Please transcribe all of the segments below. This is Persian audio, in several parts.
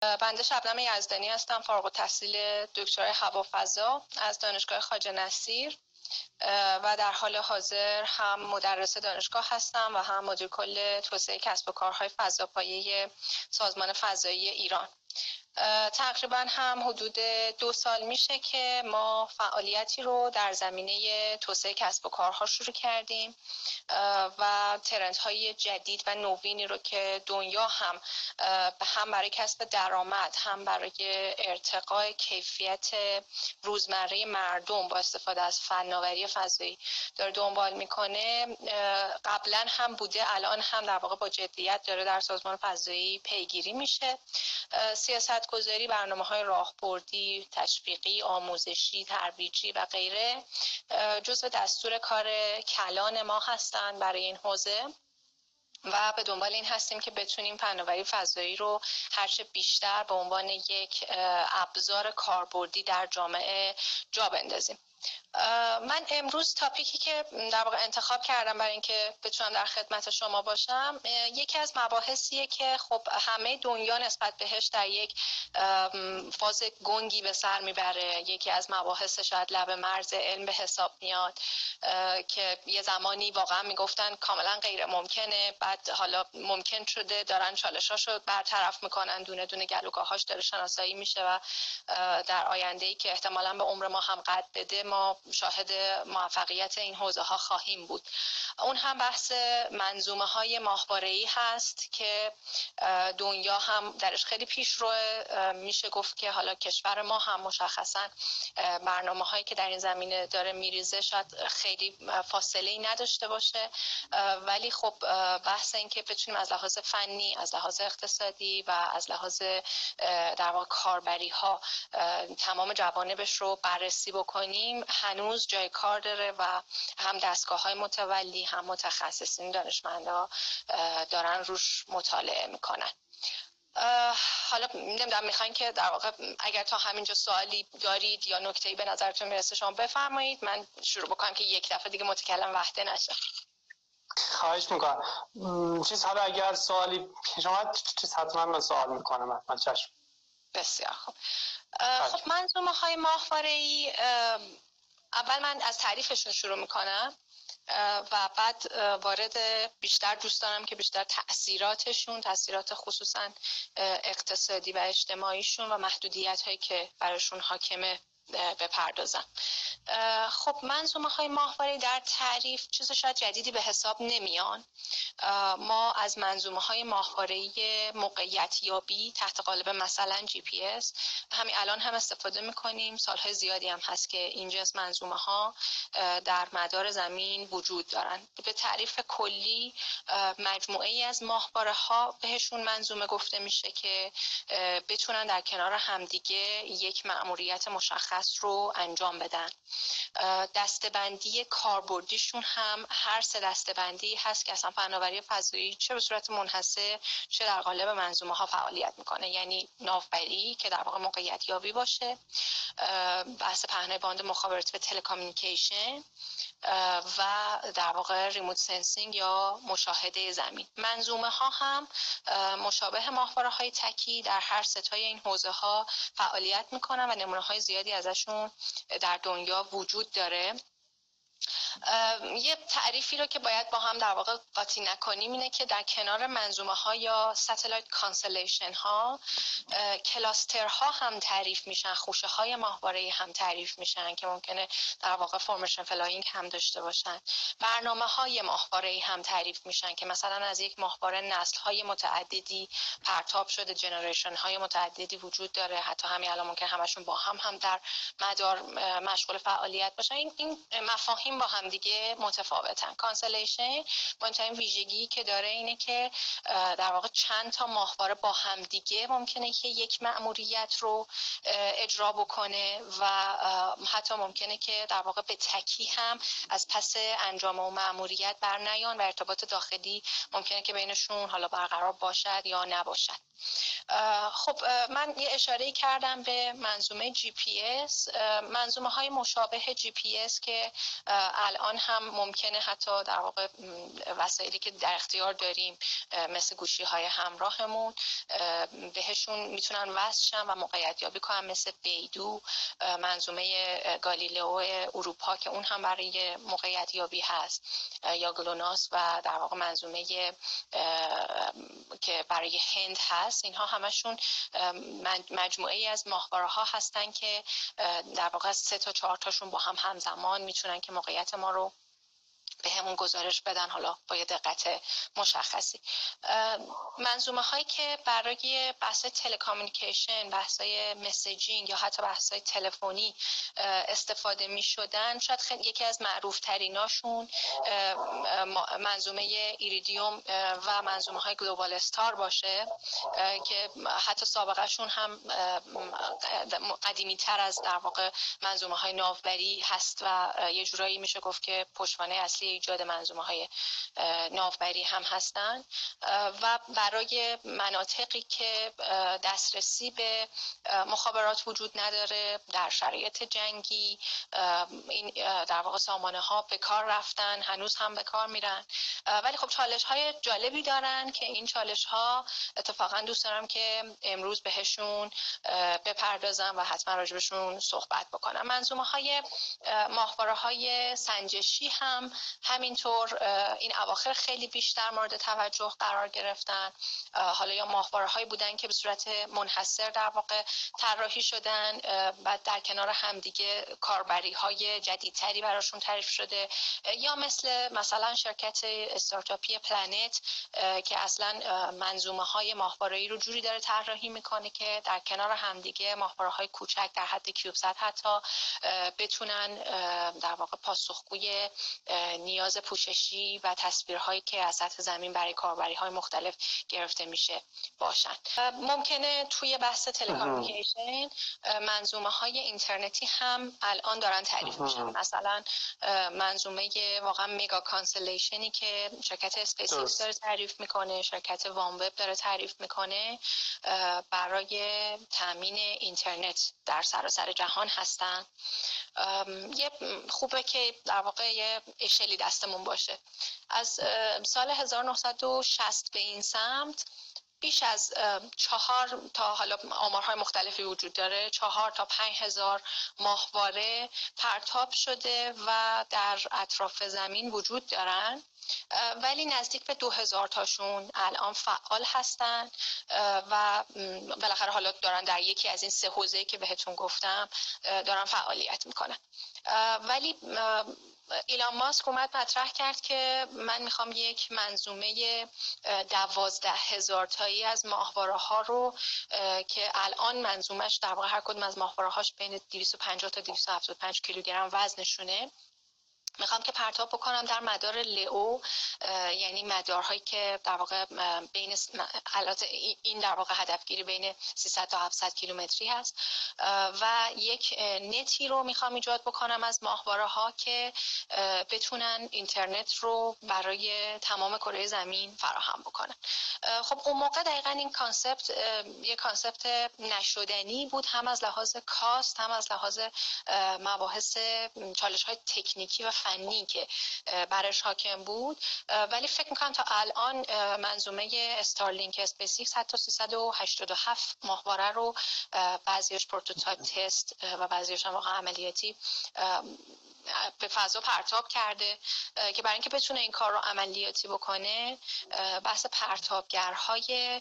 بنده شبنم یزدانی هستم فارغ التحصیل دکترای هوافضا از دانشگاه خواجه نصیر. و در حال حاضر هم مدرس دانشگاه هستم و هم مدیر کل توسعه کسب و کارهای فضاپایه سازمان فضایی ایران. تقریبا هم حدود دو سال میشه که ما فعالیتی رو در زمینه توسعه کسب و کارها شروع کردیم و ترنت های جدید و نوینی رو که دنیا هم هم برای کسب درآمد هم برای ارتقاء کیفیت روزمره مردم با استفاده از فناوری فضایی داره دنبال می‌کنه. قبلا هم بوده الان هم در واقع با جدیت داره در سازمان فضایی پیگیری میشه. سیاست گذاری برنامه های راهبردی تشویقی آموزشی ترویجی و غیره جزو دستور کار کلان ما هستند برای این حوزه. و به دنبال این هستیم که بتونیم فناوری فضایی رو هرچه بیشتر به عنوان یک ابزار کاربردی در جامعه جا بندازیم. من امروز تاپیکی که در واقع انتخاب کردم برای اینکه بتونم در خدمت شما باشم یکی از مباحثیه که خب همه دنیا نسبت بهش در یک فاز گنگی به سر می‌بره. یکی از مباحث شاید لب مرز علم به حساب میاد که یه زمانی واقعا می‌گفتن کاملا غیر ممکنه. بعد حالا ممکن شده دارن چالشاشو برطرف می‌کنن دونه دونه گلوگاهاش داره شناسایی میشه و در آینده ای که احتمالا به عمر ما هم قد بده ما شاهد موفقیت این حوزه ها خواهیم بود. اون هم بحث منظومه های ماهواره هست که دنیا هم درش خیلی پیش رو میشه گفت که حالا کشور ما هم مشخصا برنامه هایی که در این زمینه داره میریزه شاید خیلی فاصله ای نداشته باشه. ولی خب بحث این که بتونیم از لحاظ فنی از لحاظ اقتصادی و از لحاظ در واقع کاربری ها تمام جوانبش رو بررسی بکنیم هنوز جای کار داره و هم دستگاه های متولی هم متخصصین دانشمندا دارن روش مطالعه می‌کنن. حالا نمی‌دونم می‌خواین که در واقع اگر تا همینجا سوالی دارید یا نکته‌ای به نظرتون می‌رسه شما بفرمایید. من شروع بکنم که یک دفعه دیگه متکلم وحده نشه. خواهش می‌کنم. چیز حالا اگر سوالی پیش اومد چیز حتما من سوال می‌کنم حتما چشم. بسیار خوب. خب منظومه های ماهواره ای اول من از تعریفشون شروع می‌کنم و بعد وارد بیشتر دوست دارم که بیشتر تاثیراتشون تاثیرات خصوصا اقتصادی و اجتماعیشون و محدودیت هایی که براشون حاکمه بپردازم. خب منظومه های ماهواره در تعریف چیز شاید جدیدی به حساب نمیان. ما از منظومه های ماهواره موقعیت یابی تحت قالب مثلا جی پی اس همین الان هم استفاده می‌کنیم. سالهای زیادی هم هست که این جنس منظومه ها در مدار زمین وجود دارن. به تعریف کلی مجموعه ای از ماهواره ها بهشون منظومه گفته میشه که بتونن در کنار همدیگه یک مأموریت مشخص رو انجام بدن. دستبندی کاربردیشون هم هر سه دستبندی هست که اصلا فناوری فضایی چه به صورت منحصر چه در قالب منظومه ها فعالیت می‌کنه. یعنی ناوبری که در واقع موقعیت یابی باشه بحث پهنای باند مخابراتی و telecommunication و در واقع remote sensing یا مشاهده زمین. منظومه ها هم مشابه ماهواره های تکی در هر سه تای این حوزه ها فعالیت می‌کنن و نمونه های زیادی ازشون در دنیا وجود داره. یه تعریفی رو که باید با هم در واقع قاطی نکنیم اینه که در کنار منظومه ها یا satellite constellation ها cluster ها هم تعریف میشن خوشه های ماهواره هم تعریف میشن که ممکنه در واقع formation flying هم داشته باشن. برنامه های ماهواره هم تعریف میشن که مثلا از یک ماهواره نسل های متعددی پرتاب شده generation های متعددی وجود داره حتی همین الان ممکن همشون با هم هم در مدار مشغول فعالیت باشن. این مفاهیم با هم دیگه متفاوتن. constellation مهمترین ویژگی که داره اینه که در واقع چند تا ماهواره با هم دیگه ممکنه که یک مأموریت رو اجرا بکنه و حتی ممکنه که در واقع به تکی هم از پس انجام اون مأموریت بر نیان و ارتباط داخلی ممکنه که بینشون حالا برقرار باشد یا نباشد. خب من یه اشاره کردم به منظومه جی پی اس منظومه های مشابه جی پی اس که الان هم ممکنه حتی در واقع وسایلی که در اختیار داریم مثل گوشی های همراهمون بهشون می‌تونن وصل و موقعیت یابی کنن مثل بیدو منظومه گالیلئو اروپا که اون هم برای موقعیت یابی هست یا گلوناس و در واقع منظومه که برای هند هست. اینها همشون مجموعه ای از ماهواره ها هستن که در واقع سه تا چهار تاشون با هم همزمان می‌تونن که موقعیت ما رو بهمون گزارش بدن حالا با یه دقت مشخصی. منظومه هایی که برای بحث telecommunication بحث messaging یا حتی بحث تلفنی استفاده می شدن شاید خیلی یکی از معروف تریناشون منظومه Iridium و منظومه های Globalstar باشه که حتی سابقهشون هم قدیمی تر از در واقع منظومه های ناوبری هست و یه جورایی میشه گفت که پشتوانه اصلی ایجاد منظومه های ناوبری هم هستند و برای مناطقی که دسترسی به مخابرات وجود نداره در شرایط جنگی این در واقع سامانه ها به کار رفتن هنوز هم به کار میرن. ولی خب چالش های جالبی دارن که این چالش ها اتفاقا دوست دارم که امروز بهشون بپردازم و حتما راجبشون صحبت بکنم. منظومه های ماهواره های سنجشی هم همینطور این اواخر خیلی بیشتر مورد توجه قرار گرفتن. حالا یا ماهواره هایی بودن که به صورت منحصر در واقع طراحی شدن و در کنار همدیگه کاربری های جدیدتری براشون تعریف شده. یا مثل مثلا شرکت استارتاپی پلنت که اصلا منظومه های ماهواره رو جوری داره طراحی می‌کنه که در کنار همدیگه ماهواره های کوچک در حد کیوبزت حتی بتونن در واقع پاسخگوی نیاز پوششی و تصویرهایی که از سطح زمین برای کاربری های مختلف گرفته میشه باشن. ممکنه توی بحث تلکامیکیشن منظومه های اینترنتی هم الان دارن تعریف میشن. مثلا منظومه واقعا mega constellation ی که شرکت اسپیس داره تعریف می‌کنه شرکت OneWeb داره تعریف می‌کنه برای تامین اینترنت در سراسر جهان هستن. یه خوبه که در واقع یه اشلی دستمون باشه. از سال 1960 به این سمت بیش از چهار تا حالا آمارهای مختلفی وجود داره. چهار تا پنج هزار ماهواره پرتاب شده و در اطراف زمین وجود دارن. ولی نزدیک به دو هزار تاشون الان فعال هستن. و بالاخره حالا دارن در یکی از این سه حوزه که بهتون گفتم دارن فعالیت می‌کنن. ولی ایلان ماسک اومد مطرح کرد که من می‌خوام یک منظومه دوازده هزار تایی از ماهواره ها رو که الان منظومش در واقع هر کدوم از ماهواره هاش بین 250 تا 275 کیلوگرم وزنشونه می‌خوام که پرتاب بکنم در مدار لئو یعنی مدارهایی که در واقع بین این در واقع هدفگیری بین 300 تا 700 کیلومتری هست. و یک نتی رو می‌خوام ایجاد بکنم از ماهواره ها که بتونن اینترنت رو برای تمام کره زمین فراهم بکنن. خب اون موقع دقیقا این concept یک concept نشدنی بود هم از لحاظ cost هم از لحاظ مباحث چالش های تکنیکی و فنی که برش حاکم بود. ولی فکر می‌کنم تا الان منظومه Starlink SpaceX حتی 387 ماهواره رو بعضیش prototype تست و بعضیش هم واقعا عملیاتی به فضا پرتاب کرده که برای اینکه بتونه این کار رو عملیاتی بکنه بحث پرتابگرهای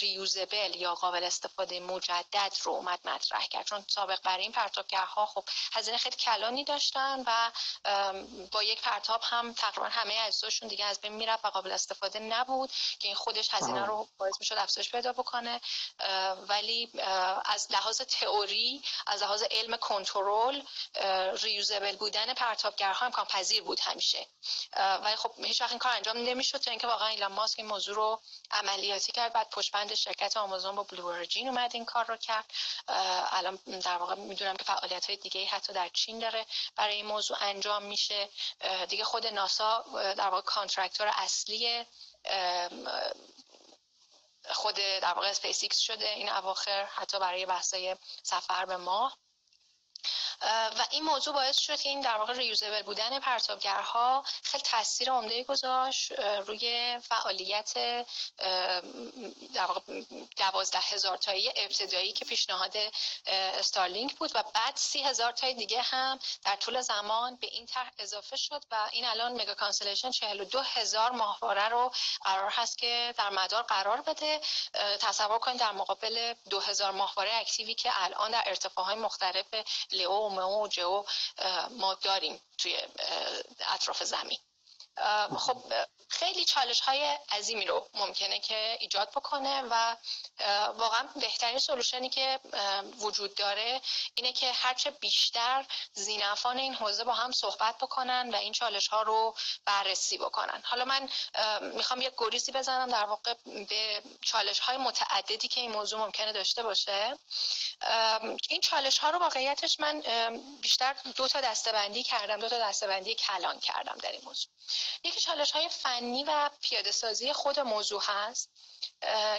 ریوزبل یا قابل استفاده مجدد رو اومد مطرح کرد. چون سابق برای این پرتابگرها خب هزینه خیلی کلانی داشتن و با یک پرتاب هم تقریبا همه اجزاشون دیگه از بین می‌رفت و قابل استفاده نبود که این خودش هزینه رو باعث می‌شد افزایش پیدا بکنه. ولی از لحاظ تئوری از لحاظ علم کنترل reusable بودن پرتابگرها امکان پذیر بود همیشه. ولی خب هیچ وقت این کار انجام نمی‌شد تا اینکه واقعا ایلان ماسک این موضوع رو عملیاتی کرد. بعد پشت شرکت آمازون با بلو اورجین اومد این کار رو کرد. الان در واقع می‌دونم که فعالیت های دیگه حتی در چین داره برای این موضوع انجام میشه. دیگه خود ناسا در واقع contractor اصلی خود در واقع اسپیس‌ایکس شده این اواخر حتی برای بحثای سفر به ماه. و این موضوع باعث شد که این در واقع reusable بودن پرتابگرها خیلی تاثیر عمده گذاشت روی فعالیت در واقع دوازده هزار تایی ابتدایی که پیشنهاد استارلینک بود و بعد سی هزار تای دیگه هم در طول زمان به این طرح اضافه شد و این الان mega constellation 42 هزار ماهواره رو قرار هست که در مدار قرار بده. تصور کنید در مقابل 2000 ماهواره اکتیوی که الان در ارتفاع های مختلف لئو و مئو و ما داریم توی اطراف زمین. خب خیلی چالش های عظیمی رو ممکنه که ایجاد بکنه و واقعا بهترین سلوشنی که وجود داره اینه که هرچه بیشتر زینفان این حوزه با هم صحبت بکنن و این چالش ها رو بررسی بکنن. حالا من می‌خوام یک گریزی بزنم در واقع به چالش های متعددی که این موضوع ممکنه داشته باشه. این چالش ها رو واقعیتش من بیشتر دو تا دستبندی کردم دو تا دستبندی کلان کردم در این موضوع. یکی چالش های فنی و پیاده سازی خود موضوع هست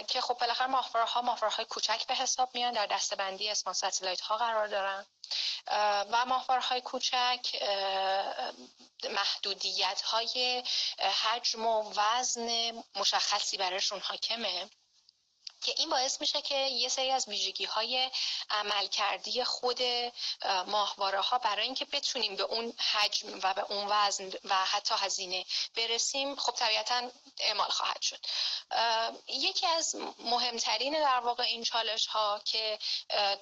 که خب بالاخره ماهواره ها ماهواره های کوچک به حساب میان در دستبندی اسمان ستلایت ها قرار دارن. و ماهواره های کوچک محدودیت های حجم و وزن مشخصی برایشون حاکمه. که این باعث میشه که یه سری از ویژگی های عملکردی خود ماهواره ها برای اینکه بتونیم به اون حجم و به اون وزن و حتی هزینه برسیم خب طبیعتا اعمال خواهد شد. یکی از مهمترین در واقع این چالش ها که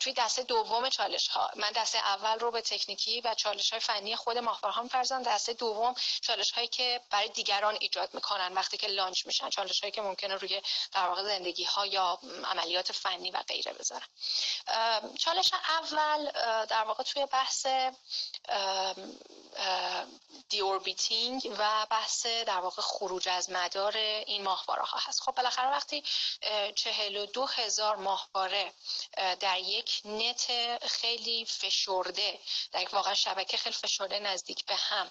توی دسته دوم چالش ها من دسته اول رو به تکنیکی و چالش های فنی خود ماهواره ها دسته دوم چالش هایی که برای دیگران ایجاد می‌کنن وقتی که launch میشن چالش هایی که ممکنه روی در واقع زندگی ها یا عملیات فنی و غیره بذارم. چالش اول در واقع توی بحث deorbiting و بحث در واقع خروج از مدار این ماهواره ها هست. خب بالاخره وقتی چهل و دو هزار ماهواره در یک نت خیلی فشرده در یک شبکه خیلی فشرده نزدیک به هم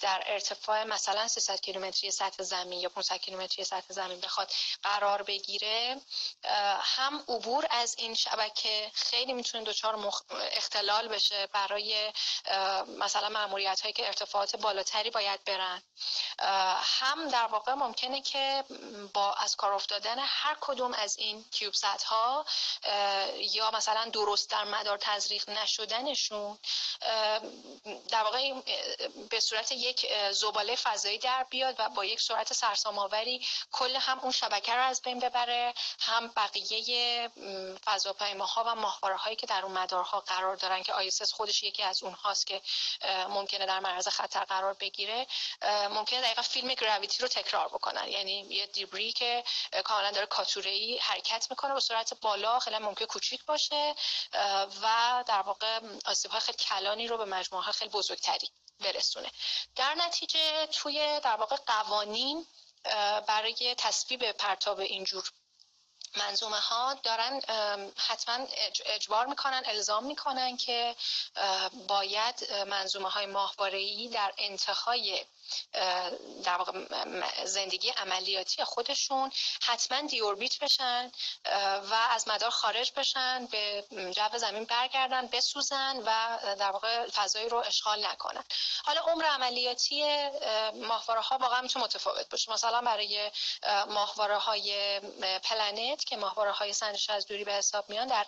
در ارتفاع مثلا 300 کیلومتری سطح زمین یا 500 کیلومتری سطح زمین بخواد قرار بگیره هم عبور از این شبکه خیلی می‌تونه دچار اختلال بشه برای مثلا معمولیت هایی که ارتفاعات بالاتری باید برن. هم در واقع ممکنه که با از کار افتادن هر کدوم از این کیوب ها یا مثلا درست در مدار تزریق نشدنشون در واقع به صورت یک زباله فضایی در بیاد و با یک سرعت سرسام آوری کل هم اون شبکه رو از بین ببره. هم بقیه فضاپیماها و ماهواره هایی که در اون مدارها قرار دارن که آیسس خودش یکی از اونهاست که ممکنه در معرض خطر قرار بگیره ممکنه دقیقا فیلم گراویتی رو تکرار بکنن. یعنی یه دیبری که کاملا داره کاتوره ای حرکت می‌کنه با سرعت بالا خیلی ممکن کوچیک باشه و در واقع آسیب های خیلی کلانی رو به مجموعه خیلی بزرگتری برسونه. در نتیجه توی در واقع قوانین برای تصویب پرتاب اینجور منظومه ها دارن حتما اجبار می‌کنن الزام می‌کنن که باید منظومه های ماهواره در انتهای در واقع زندگی عملیاتی خودشون حتما دیوربیت بشن و از مدار خارج بشن به جو زمین برگردن بسوزن و در واقع فضایی رو اشغال نکنن. حالا عمر عملیاتی ماهواره ها واقعا می‌تونه متفاوت باشه. مثلا برای ماهواره های پلنت که ماهواره های سنجش از دوری به حساب میان در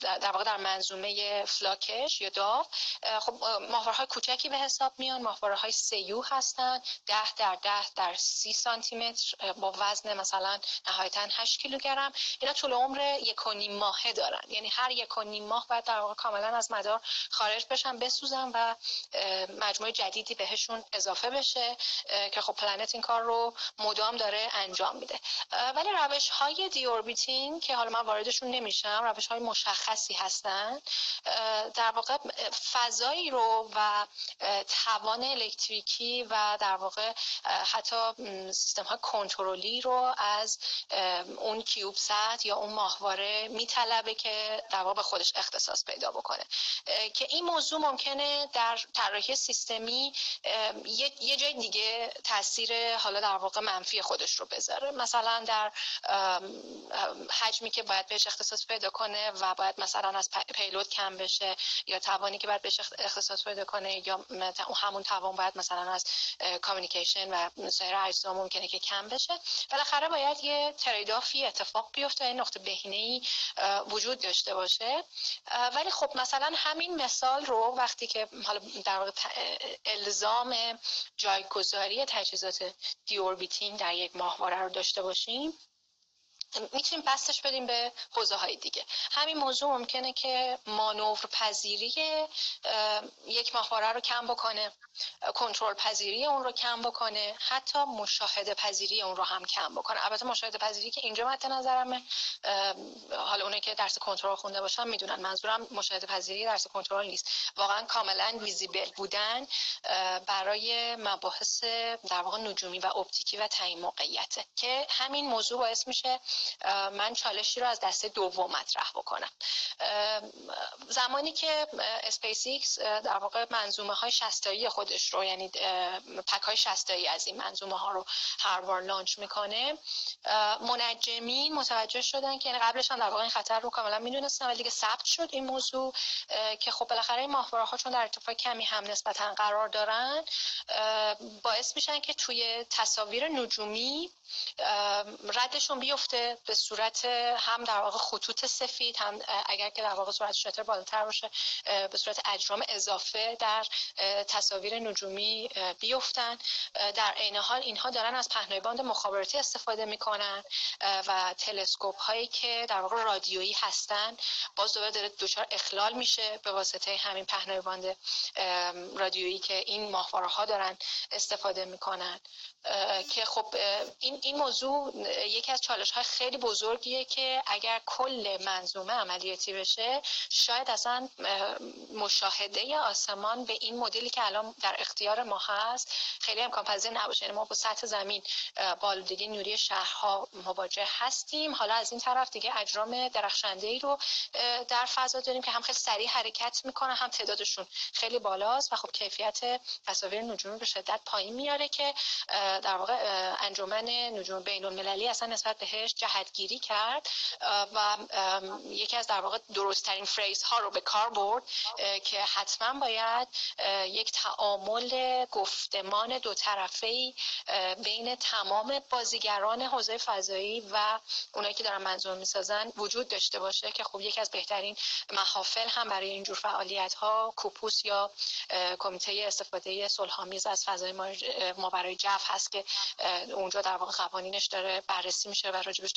در واقع در منظومه فلاکش یا داو خب ماهواره های کوچکی به حساب میان ماهواره های 3U هستن 10 در 10 در 30 سانتی متر با وزن مثلا نهایتا 8 کیلوگرم. اینا طول عمر یک و نیم ماهه دارن. یعنی هر یک و نیم ماه باید در واقع کاملا از مدار خارج بشن بسوزن و مجموعه جدیدی بهشون اضافه بشه که خب پلنت این کار رو مدام داره انجام میده. ولی روش های deorbiting که حالا من واردشون نمیشم روش های مشخصی هستن. در واقع فضایی رو و توان الکتریک اپتیکی و در واقع حتی سیستم های کنترلی رو از اون کیوب سات یا اون ماهواره میطلبه که در واقع به خودش اختصاص پیدا بکنه. که این موضوع ممکنه در طراحی سیستمی یه جای دیگه تاثیر حالا در واقع منفی خودش رو بذاره. مثلا در حجمی که باید بهش اختصاص پیدا کنه و باید مثلا از پیلوت کم بشه یا توانی که باید بهش اختصاص پیدا کنه یا همون توان باید مثلا از کامیکیشن و سایر اجزا ممکنه که کم بشه. بالاخره باید یه تریدافی اتفاق بیفته این نقطه بهینه ای وجود داشته باشه. ولی خب مثلا همین مثال رو وقتی که حالا در واقع الزام جایگذاری تجهیزات دیوربیتینگ در یک ماهواره رو داشته باشیم می‌تونیم بستش بدیم به حوزه های دیگه. همین موضوع ممکنه که مانور پذیری یک ماهواره رو کم بکنه کنترل پذیری اون رو کم بکنه حتی مشاهده پذیری اون رو هم کم بکنه. البته مشاهده پذیری که اینجا مد نظرمه حالا اونایی که درس کنترل خونده باشن می‌دونن منظورم مشاهده پذیری درس کنترل نیست. واقعا کاملا ویزیبل بودن برای مباحث در واقع نجومی و اپتیکی و تعیین موقعیته که همین موضوع باعث میشه من چالشی رو از دسته دوم مطرح بکنم. زمانی که اسپیس‌ایکس در واقع منظومه های شصت‌تایی خودش رو یعنی pack های شصت‌تایی از این منظومه ها رو هر بار launch می‌کنه منجمین متوجه شدن که یعنی قبلش هم در واقع این خطر رو کاملا می‌دونستن ولی دیگه ثبت شد این موضوع که خب بالاخره این ماهواره ها چون در ارتفاع کمی هم نسبتا قرار دارن باعث میشن که توی تصاویر نجومی ردشون بیفته. به صورت هم در واقع خطوط سفید هم اگر که در واقع صورت شاتر بالاتر باشه به صورت اجرام اضافه در تصاویر نجومی بیفتن. در عین حال اینها دارن از پهنای باند مخابراتی استفاده می‌کنن و تلسکوپ هایی که در واقع رادیویی هستن باز دوباره داره دچار اخلال میشه به واسطه همین پهنای باند رادیویی که این ماهواره ها دارن استفاده می‌کنن. که خب این این موضوع یکی از چالش های خیلی بزرگیه که اگر کل منظومه عملیاتی بشه شاید اصلا مشاهده آسمان به این مدلی که الان در اختیار ما هست خیلی امکان پذیر نباشه. یعنی ما با سطح زمین با دیگه نوری شهرها مواجه هستیم. حالا از این طرف دیگه اجرام درخشنده ای رو در فضا داریم که هم خیلی سریع حرکت می‌کنه هم تعدادشون خیلی بالاست و خب کیفیت تصاویر نجومی به شدت پایین میاره که در واقع انجمن نجوم بین المللی اصلا نسبت بهش جهتگیری کرد و یکی از در واقع درستترین فریز ها رو به کار برد که حتما باید یک تعامل گفتمان دو طرفه بین تمام بازیگران حوزه فضایی و اونایی که دارن منظومه می‌سازن وجود داشته باشه که خب یکی از بهترین محافل هم برای اینجور فعالیت ها کوپوس یا کمیته استفاده صلح‌آمیز از فضای ماورای جو هست که اونجا در واقع قوانینش داره بررسی میشه و راجبش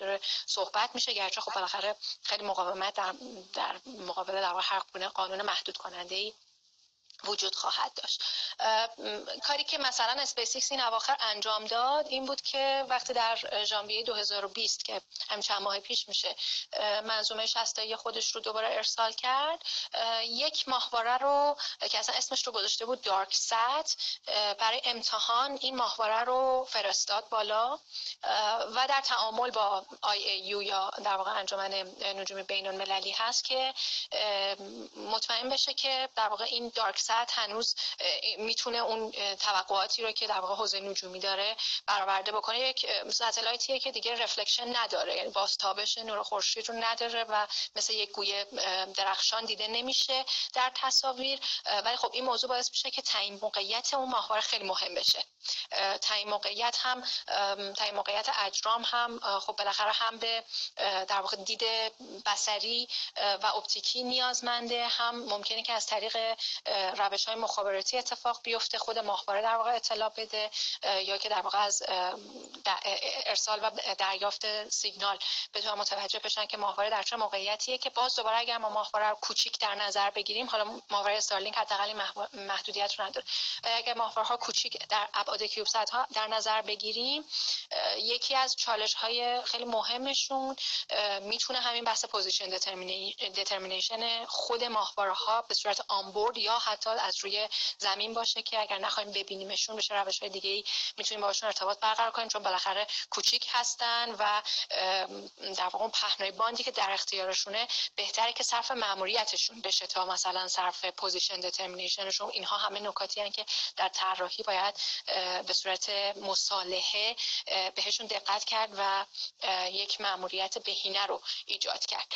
صحبت میشه گرچه خب بالاخره خیلی مقاومت در, در مقابل در هر قانون محدود کننده ای وجود خواهد داشت. کاری که مثلا اسپیس‌ایکس این اواخر انجام داد این بود که وقتی در ژانویه 2020 که هم چند ماه پیش میشه منظومه شستایی خودش رو دوباره ارسال کرد یک ماهواره رو که اصلا اسمش رو گذاشته بود دارک سات برای امتحان این ماهواره رو فرستاد بالا و در تعامل با یو یا در واقع انجمن نجوم بین المللی هست که مطمئن بشه که در واقع این دارک هنوز می‌تونه اون توقعاتی رو که در واقع حوزه نجومی داره برآورده بکنه. یک ستلایتیه که دیگه رفلکشن نداره یعنی بازتابش نور خورشید رو نداره و مثل یک گوی درخشان دیده نمیشه در تصاویر. ولی خب این موضوع باعث میشه که تعیین موقعیت اون ماهواره خیلی مهم بشه. تعیین موقعیت هم تعیین موقعیت اجرام هم خب بالاخره هم به در واقع دید بصری و اپتیکی نیازمنده هم ممکنه که از طریق روش های مخابراتی اتفاق بیفته خود ماهواره در واقع اطلاع بده یا که در واقع از ارسال و دریافت سیگنال بتونن متوجه بشن که ماهواره در چه موقعیتیه که باز دوباره اگر ما ماهواره رو کوچیک در نظر بگیریم حالا ماهواره استارلینک حداقل محدودیت رو نداره. اگر ماهواره ها کوچیک در ابعاد CubeSat ها در نظر بگیریم یکی از چالش های خیلی مهمشون می‌تونه همین بحث position determination خود ماهواره ها به صورت onboard یا حتی حتی از روی زمین باشه که اگر نخوایم ببینیمشون بشه روش های دیگه ای می‌تونیم باشون ارتباط برقرار کنیم چون بالاخره کوچیک هستن و در واقع پهنای باندی که در اختیارشونه بهتره که صرف ماموریتشون بشه تا مثلا صرف position determination شون اینها همه نکاتی هستن که در طراحی باید به صورت مصالحه بهشون دقت کرد و یک ماموریت بهینه رو ایجاد کرد.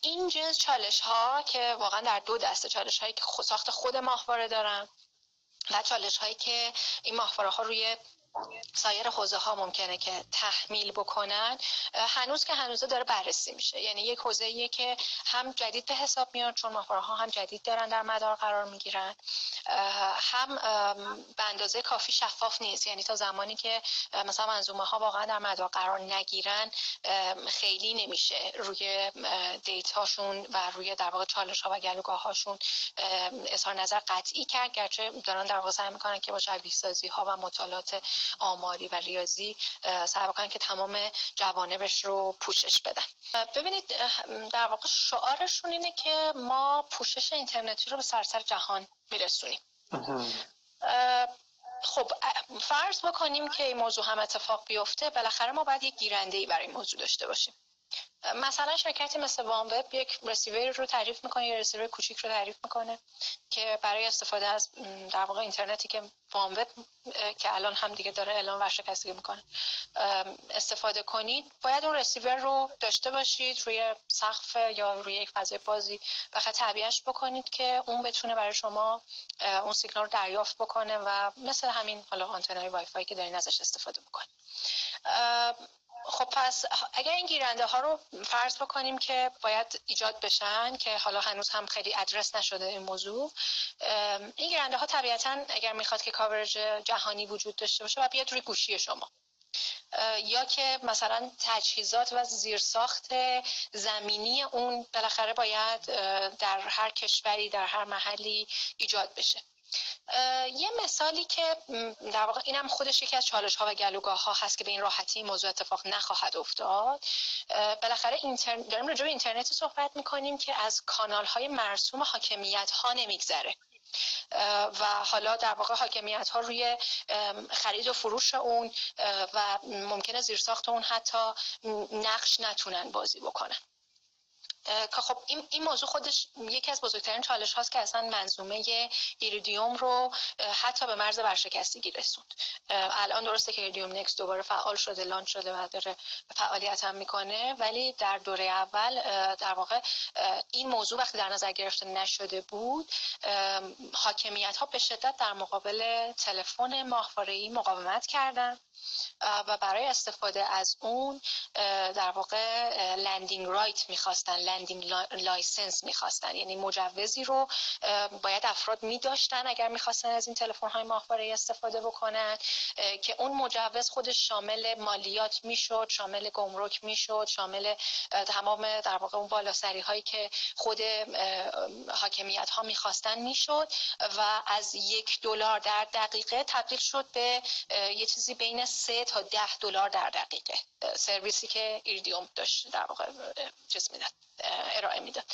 این جنس چالش ها که واقعا در دو دسته چالش هایی که ساخت خود ماهواره دارن و چالش هایی که این ماهواره ها روی سایر حوزه ها ممکنه که تحمیل بکنن هنوز که هنوزه داره بررسی میشه. یعنی یک حوزه که هم جدید به حساب میاد چون ماهواره ها هم جدید دارن در مدار قرار می‌گیرن. هم به اندازه کافی شفاف نیست. یعنی تا زمانی که مثلا منظومه ها واقعا در مدار قرار نگیرن خیلی نمیشه. روی دیتاشون و روی در واقع چالش ها و گلوگاه هاشون اظهار نظر قطعی کرد. گرچه دارن در واقع سعی می‌کنن که با شبیه سازی ها و مطالعات آماری و ریاضی سعی بکنن که تمام جوانبش رو پوشش بدن. ببینید در واقع شعارشون اینه که ما پوشش اینترنتی رو به سراسر جهان میرسونیم. خب فرض بکنیم که این موضوع هم اتفاق بیفته بالاخره ما باید یک گیرنده ای برای این موضوع داشته باشیم. مثلا شرکتی مثل وان وب یک رسیور رو تعریف می‌کنه یا رسیور کوچیک رو تعریف می‌کنه که برای استفاده از در واقع اینترنتی که وان وب که الان هم دیگه داره اعلام ورشکستگی می‌کنه. استفاده کنید. باید اون رسیور رو داشته باشید روی سقف یا روی یک فضای بازی. بخاطر تعبیهش بکنید که اون بتونه برای شما اون سیگنال رو دریافت بکنه و مثل همین حالا آنتنای وای فای که دارین ازش استفاده بکنید خب پس اگر این گیرنده ها رو فرض بکنیم که باید ایجاد بشن که حالا هنوز هم خیلی ادرس نشده این موضوع این گیرنده ها طبیعتا اگر می‌خواد که کاورج جهانی وجود داشته باشه و بیاد روی گوشی شما. یا که مثلا تجهیزات و زیرساخت زمینی اون بالاخره باید در هر کشوری در هر محلی ایجاد بشه. یه مثالی که در واقع اینم خودش یکی از چالش ها و گلوگاه ها هست که به این راحتی این موضوع اتفاق نخواهد افتاد. بالاخره اینتر... داریم راجع به اینترنتی صحبت می‌کنیم که از کانال های مرسوم حاکمیت ها نمیگذره و حالا در واقع حاکمیت ها روی خرید و فروش اون و ممکنه زیرساخت اون حتی نقش نتونن بازی بکنن. که خب این, این موضوع خودش یکی از بزرگترین چالش هاست که اصلا منظومه ایریدیوم رو حتی به مرز ورشکستگی رسوند. الان درسته که ایریدیوم نکس دوباره فعال شده لانچ شده و داره فعالیت هم می‌کنه ولی در دوره اول در واقع این موضوع وقتی در نظر گرفته نشده بود حاکمیت ها به شدت در مقابل تلفن ماهواره‌ای مقاومت کردن. و برای استفاده از اون در واقع landing right می‌خواستن. landing license می‌خواستن. یعنی مجوزی رو باید افراد میداشتن اگر می‌خواستن از این تلفن های ماهواره استفاده بکنن که اون مجوز خودش شامل مالیات می‌شد شامل گمرک می‌شد شامل تمام در واقع اون بالاسری هایی که خود حاکمیت ها می‌خواستن می‌شد و از یک دلار در دقیقه تبدیل شد به یه چیزی بین سه تا ده دلار در دقیقه. سرویسی که ایردیوم داشت در واقع چیز می‌داد. ارائه می‌داد.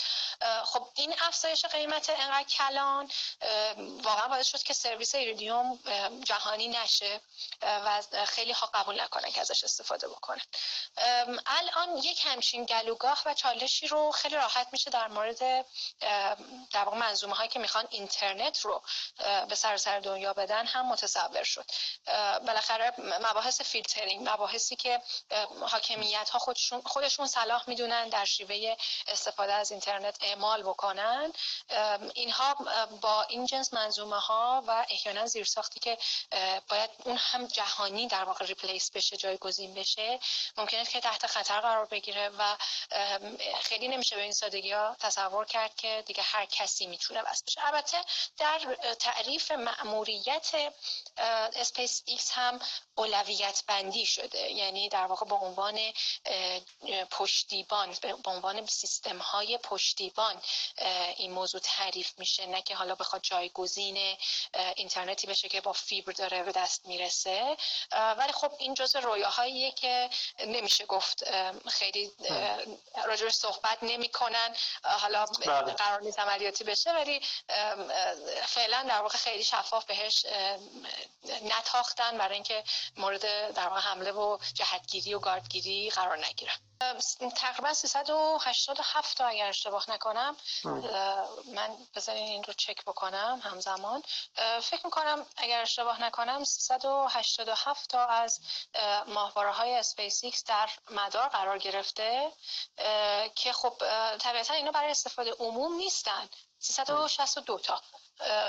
خب این افزایش قیمت انقدر کلان واقعا باعث شد که سرویس ایریدیوم جهانی نشه و خیلی ها قبول نکنن که ازش استفاده بکنن. الان یک همچین گلوگاه و چالشی رو خیلی راحت میشه در مورد در واقع منظومه هایی که می‌خوان اینترنت رو به سرتاسر دنیا بدن هم متصور شد. بالاخره مباحث فیلترینگ مباحثی که حاکمیت ها خودشون, خودشون صلاح می‌دونن در شیوه استفاده از اینترنت اعمال بکنن. اینها با این جنس منظومه ها و احیانا زیرساختی که باید اون هم جهانی در واقع replace بشه جایگزین بشه ممکنه که تحت خطر قرار بگیره و خیلی نمیشه به این سادگی ها تصور کرد که دیگه هر کسی می‌تونه وصل بشه. البته در تعریف مأموریت اسپیس ایکس هم اولویت بندی شده. یعنی در واقع به عنوان پشتیبان به عنوان سیستم های پشتیبان این موضوع تعریف میشه. نه که حالا بخواد جایگزین اینترنتی بشه که با فیبر داره به دستمون می‌رسه. ولی خب این جزء رویاهاییه که نمیشه گفت. خیلی راجبش صحبت نمی‌کنن. حالا بله. قرار نیست عملیاتی بشه ولی فعلا در واقع خیلی شفاف بهش نتاختن برای اینکه مورد در واقع حمله و جهتگیری و گاردگیری قرار نگیرن. تقریبا 387 تا اگر اشتباه نکنم من بذارین این رو چک بکنم همزمان. فکر می‌کنم اگر اشتباه نکنم 387 تا از ماهواره های اسپیس در مدار قرار گرفته که خب طبیعتا اینا برای استفاده عموم نیستن. 362 تا.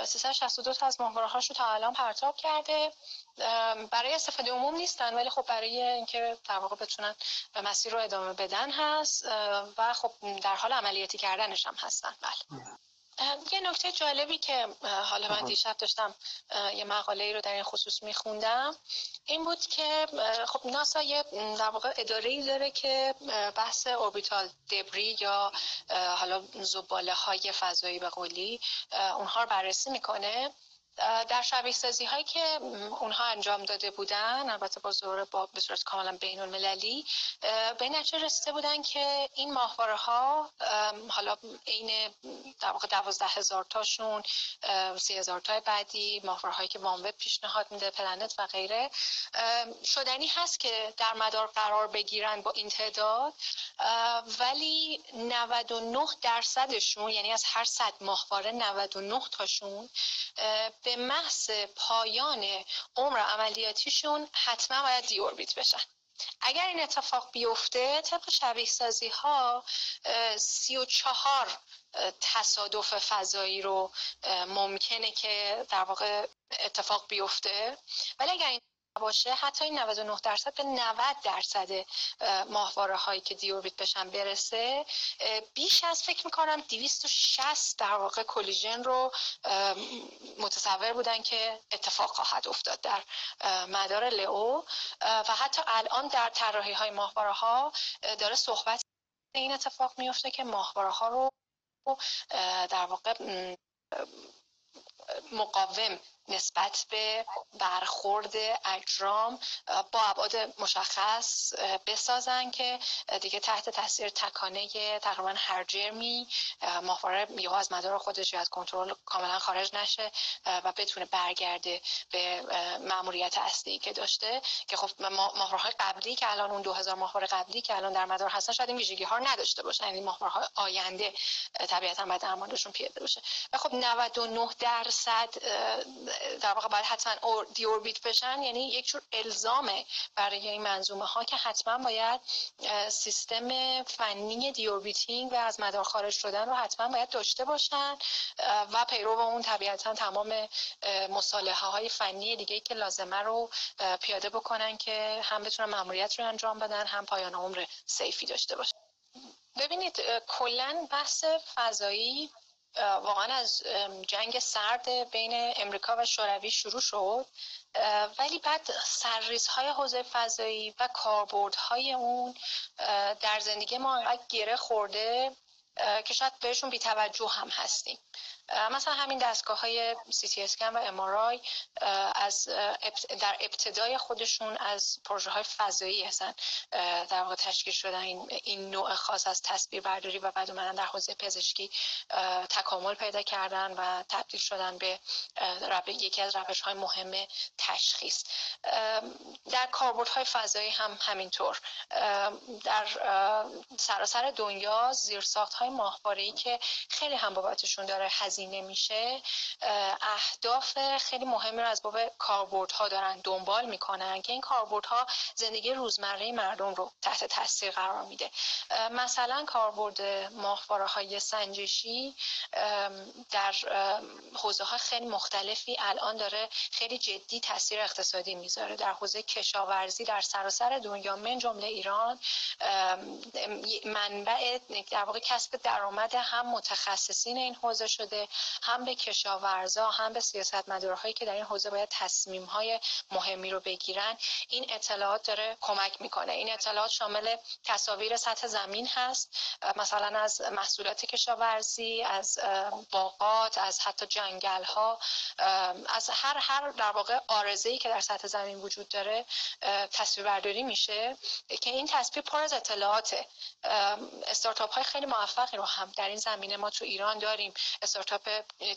362 تا از ماهواره هاشو تا الان پرتاب کرده. برای استفاده عموم نیستن ولی خب برای اینکه در واقع بتونن مسیر رو ادامه بدن هست. و خب در حال عملیاتی کردنش هم هستن. بله. یه نکته جالبی که حالا من دیشب داشتم یه مقاله ای رو در این خصوص میخوندم. این بود که خب ناسا یه در واقع اداره ای داره که بحث اوربیتال دبری یا حالا زباله های فضایی به قولی اونها رو بررسی می‌کنه. در شبیه سازی هایی که اونها انجام داده بودن البته با زور با به صورت کاملا بین المللی به نتیجه رسیده بودن که این ماهواره ها حالا عین در واقع دوازده هزار تاشون سی هزار تای بعدی ماهواره هایی که وب پیشنهاد میده پلنت و غیره شدنی هست که در مدار قرار بگیرن با این تعداد ولی 99 درصدشون یعنی از هر صد ماهواره 99 تاشون به محض پایان عمر عملیاتیشون حتما باید دیوربیت بشن. اگر این اتفاق بیفته طبق شبیه سازی ها سی و چهار تصادف فضایی رو ممکنه که در واقع اتفاق بیفته. ولی اگر این باشه حتی این 99 درصد به 90 درصد ماهواره هایی که دیوربیت بشن برسه بیش از فکر می‌کنم 260 در واقع کلیژن رو متصور بودن که اتفاق خواهد افتاد در مدار لئو. و حتی الان در طراحی های ماهواره ها داره صحبت این اتفاق میفته که ماهواره ها رو در واقع مقاوم نسبت به برخورد اجرام با ابعاد مشخص بسازن که دیگه تحت تاثیر تکانه تقریبا هر جرمی ماهواره یهو از مدار خودش یا از کنترل کاملا خارج نشه و بتونه برگرده به ماموریت اصلی که داشته. که خب ماهواره قبلی که الان اون 2000 ماهواره قبلی که الان در مدار هستن شاید این ویژگی ها نداشته باشن. یعنی ماهواره آینده طبیعتا باید درشون پیاده باشه. و خب 99 درصد در واقع باید حتما deorbit بشن. یعنی یک جور الزامه برای این منظومه ها که حتما باید سیستم فنی deorbiting و از مدار خارج شدن رو حتما باید داشته باشن و پیرو اون طبیعتا تمام مصالحه های فنی دیگه که لازمه رو پیاده بکنن که هم بتونن ماموریت رو انجام بدن هم پایان عمر safe ی داشته باشن. ببینید کلا بحث فضایی واقعا از جنگ سرد بین امریکا و شوروی شروع شد. ولی بعد سرریزهای حوزه فضایی و کاربردهای اون در زندگی ما انقدر گره خورده که شاید بهشون بیتوجه هم هستیم. مثلا همین دستگاه های سی تی اسکن و امارای از در ابتدای خودشون از پروژه های فضایی هستن در واقع تشکیل شدن این, این نوع خاص از تصویر برداری و بعد اومدن در حوزه پزشکی تکامل پیدا کردن و تبدیل شدن به یکی از روش های مهم تشخیص. در های فضایی هم همینطور. در سراسر دنیا زیرساخت های ماهواره‌ای که خیلی هم بابتشون داره هزینه میشه اهداف خیلی مهمی رو از باب کاربردها دارن دنبال می‌کنن که این کاربردها زندگی روزمره مردم رو تحت تاثیر قرار میده. مثلا کاربرد ماهواره های سنجشی در حوزه ها خیلی مختلفی الان داره خیلی جدی تاثیر اقتصادی می‌ذاره. در حوزه کشاورزی در سراسر دنیا من جمله ایران منبع در واقع کسب درآمد هم متخصصین این حوزه شده. هم به کشاورزا هم به سیاستمدارهایی که در این حوزه باید تصمیم های مهمی رو بگیرن این اطلاعات داره کمک می‌کنه. این اطلاعات شامل تصاویر سطح زمین هست مثلا از محصولات کشاورزی از باغات از حتی جنگل ها از هر هر در واقع آرزه که در سطح زمین وجود داره تصویر برداری میشه که این تصویر پر از اطلاعاته. استارتاپ های خیلی موفقی رو هم در این زمینه ما تو ایران داریم. استارتاپ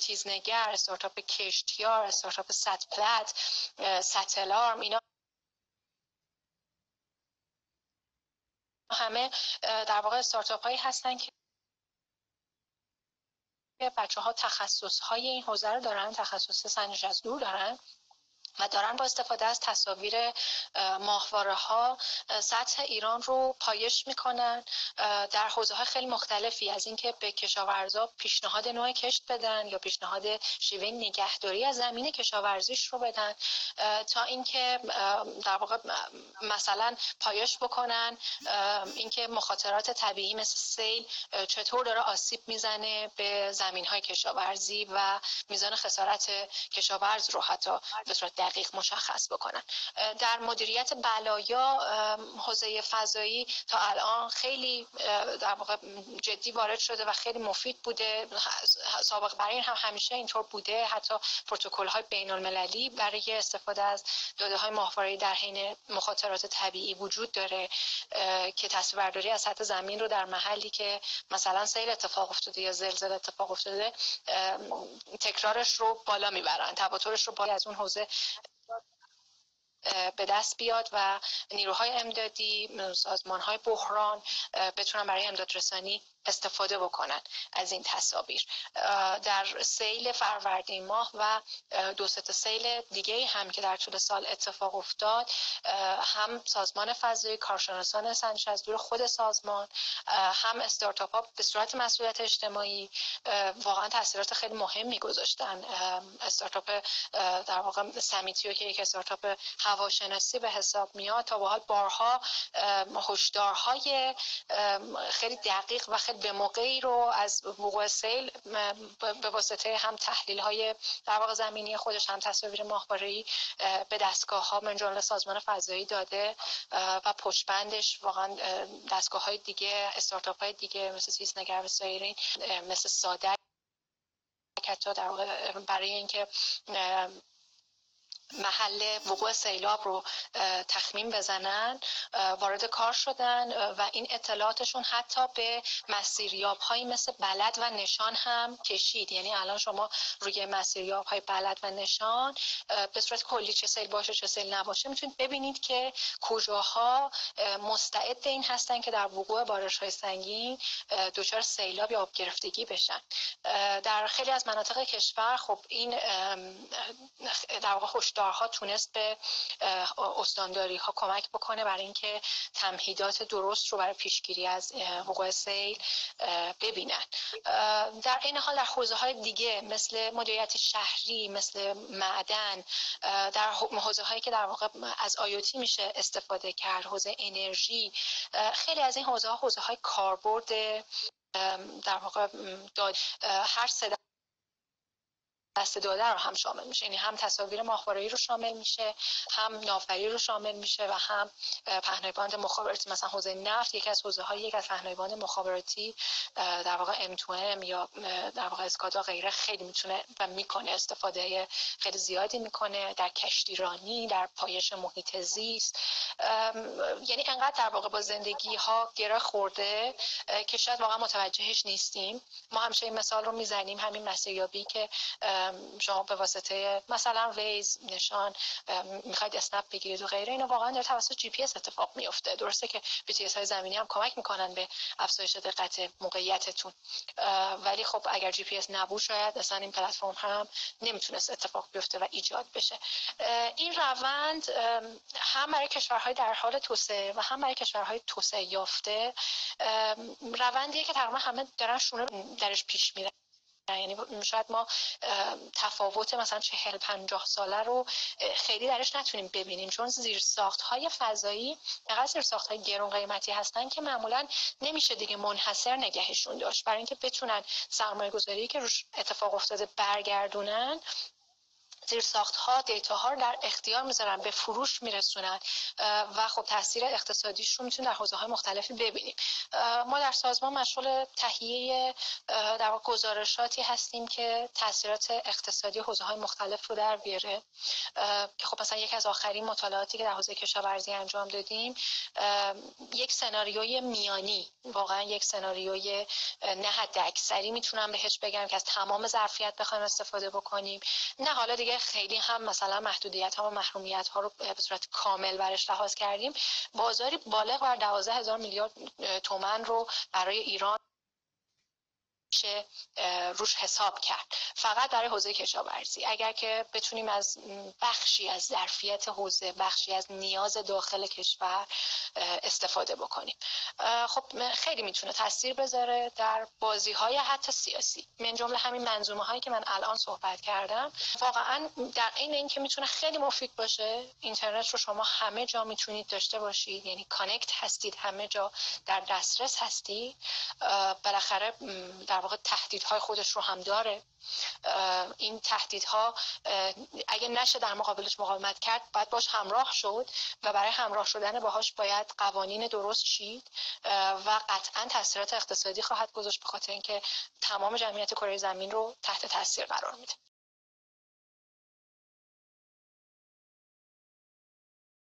تیزنگر استارتاپ کشتیار استارتاپ ست پلت ستلارم اینا همه در واقع استارتاپ هایی هستن که بچه ها تخصص های این حوزه رو دارن تخصص سنجش از دور دارن. و دارن با استفاده از تصاویر ماهواره ها سطح ایران رو پایش می‌کنن در حوزه های خیلی مختلفی از اینکه به کشاورزا پیشنهاد نوع کشت بدن یا پیشنهاد شیوه نگهداری از زمین کشاورزیش رو بدن تا اینکه در واقع مثلا پایش بکنن اینکه مخاطرات طبیعی مثل سیل چطور داره آسیب می‌زنه به زمین های کشاورزی و میزان خسارت کشاورز رو حتی به صورت دقیق مشخص بکنن. در مدیریت بلایا حوزه فضایی تا الان خیلی در واقع جدی وارد شده و خیلی مفید بوده. سابق برای این هم همیشه اینطور بوده. حتی پروتکل های بین المللی برای استفاده از داده های ماهواره‌ای در حین مخاطرات طبیعی وجود داره که تصویرداری از سطح زمین رو در محلی که مثلا سیل اتفاق افتاده یا زلزله اتفاق افتاده تکرارش رو بالا می‌برن. تواترش رو بالا از اون حوزه به دست بیاد و نیروهای امدادی سازمان های بحران بتونن برای امدادرسانی استفاده بکنن از این تصاویر. در سیل فروردین ماه و دو تا سیل دیگه هم که در طول سال اتفاق افتاد هم سازمان فضایی کارشناسان سنجش از دور خود سازمان هم استارتاپ ها به صورت مسئولیت اجتماعی واقعا تاثیرات خیلی مهمی گذاشتن. استارتاپ در واقع سمیتیو که یک استارتاپ هواشناسی به حساب میاد تا حال بارها هشدارهای خیلی دقیق و خیلی به موقعی رو از وقوع سیل به واسطه هم تحلیل های در واقع زمینی خودش هم تصاویر ماهواره‌ای به دستگاه ها من جمله سازمان فضایی داده و پشتبندش واقعا دستگاه های دیگه استارتاپ های دیگه مثل سیس نگر و سایرین مثل ساده حتی در برای اینکه محل وقوع سیلاب رو تخمین بزنن وارد کار شدن و این اطلاعاتشون حتی به مسیریاب هایی مثل بلد و نشان هم کشید. یعنی الان شما روی مسیریاب های بلد و نشان به صورت کلی چه سیل باشه چه سیل نباشه می‌تونید ببینید که کجاها مستعد این هستن که در وقوع بارش های سنگین دچار سیلاب یا آب گرفتگی بشن. در خیلی از مناطق کشور خب این در واقع هشدارها تونست به استانداری ها کمک بکنه برای اینکه تمهیدات درست رو برای پیشگیری از وقوع سیل ببینن. در این حال در حوزه های دیگه مثل مدیریت شهری مثل معدن در حوزه هایی که در واقع از آیوتی میشه استفاده کرد حوزه انرژی خیلی از این حوزه ها حوزه های کاربرد در واقع داد هر دست داده رو هم شامل میشه. یعنی هم تصاویر ماهواره‌ای رو شامل میشه هم ناوبری رو شامل میشه و هم پهنای باند مخابراتی. مثلا حوزه نفت یکی از حوزه های یک از پهنای باند مخابراتی در واقع ام تو ام یا در واقع اسکادا غیره خیلی می‌تونه و می‌کنه. استفاده خیلی زیادی می‌کنه در کشتیرانی در پایش محیط زیست. یعنی انقدر در واقع با زندگی ها گره خورده که شاید واقعا متوجهش نیستیم. ما همیشه این مثال رو می‌زنیم همین مسیریابی که شما به واسطه مثلا Waze نشان می‌خواید اسنپ بگیرید و غیره اینا واقعا در توسط جی پی اس اتفاق میفته درسته که BTS های زمینی هم کمک می‌کنن به افزایش دقت موقعیتتون. ولی خب اگر جی پی اس نبود شاید اصلا این پلتفرم هم نمی‌تونست اتفاق بیفته و ایجاد بشه. این روند هم برای کشورهای در حال توسعه و هم برای کشورهای توسعه یافته. روندیه که تقریبا همه دارن شونه درش پیش میرن. یعنی شاید ما تفاوت مثلا چهل پنجاه ساله رو خیلی درش نتونیم ببینیم. چون زیر ساخت های فضایی فقط زیر ساخت های گرون قیمتی هستن که معمولا نمیشه دیگه منحصر نگهشون داشت. برای اینکه بتونن سرمایه گذاری که روش اتفاق افتاده برگردونن زیر ساخت ها دیتا ها رو در اختیار می‌ذارن به فروش میرسونن و خب تاثیر اقتصادیش رو می‌تونیم در حوزه های مختلفی ببینیم. ما در سازمان مشغول تهیه در گزارشاتی هستیم که تاثیرات اقتصادی حوزه های مختلف رو در بیاره. که خب مثلا یک از آخرین مطالعاتی که در حوزه کشاورزی انجام دادیم یک سناریوی میانی واقعا یک سناریوی نه حد اکثری می‌تونم بهش بگم که از تمام ظرفیت بخوایم استفاده بکنیم. نه حالا دیگه خیلی هم مثلا محدودیت ها و محرومیت ها رو به صورت کامل برش لحاظ کردیم. بازاری بالغ بر 12 هزار میلیارد تومن رو برای ایران میشه روش حساب کرد. فقط برای حوزه کشاورزی. اگر که بتونیم از بخشی از ظرفیت حوزه بخشی از نیاز داخل کشور استفاده بکنیم. خب خیلی می‌تونه تاثیر بذاره در بازی های حتی سیاسی. من جمله همین منظومه هایی که من الان صحبت کردم واقعا در عین اینکه می‌تونه خیلی مفید باشه اینترنت رو شما همه جا می‌تونید داشته باشید. یعنی کانکت هستید همه جا در دسترس هستید. بالاخره در واقع تهدیدهای خودش رو هم داره. این تهدیدها اگه نشه در مقابلش مقاومت کرد باید باش همراه شد و برای همراه شدن باهاش باید قوانین درست چید. و قطعا تاثیرات اقتصادی خواهد گذاشت به خاطر اینکه تمام جمعیت کره زمین رو تحت تاثیر قرار میده.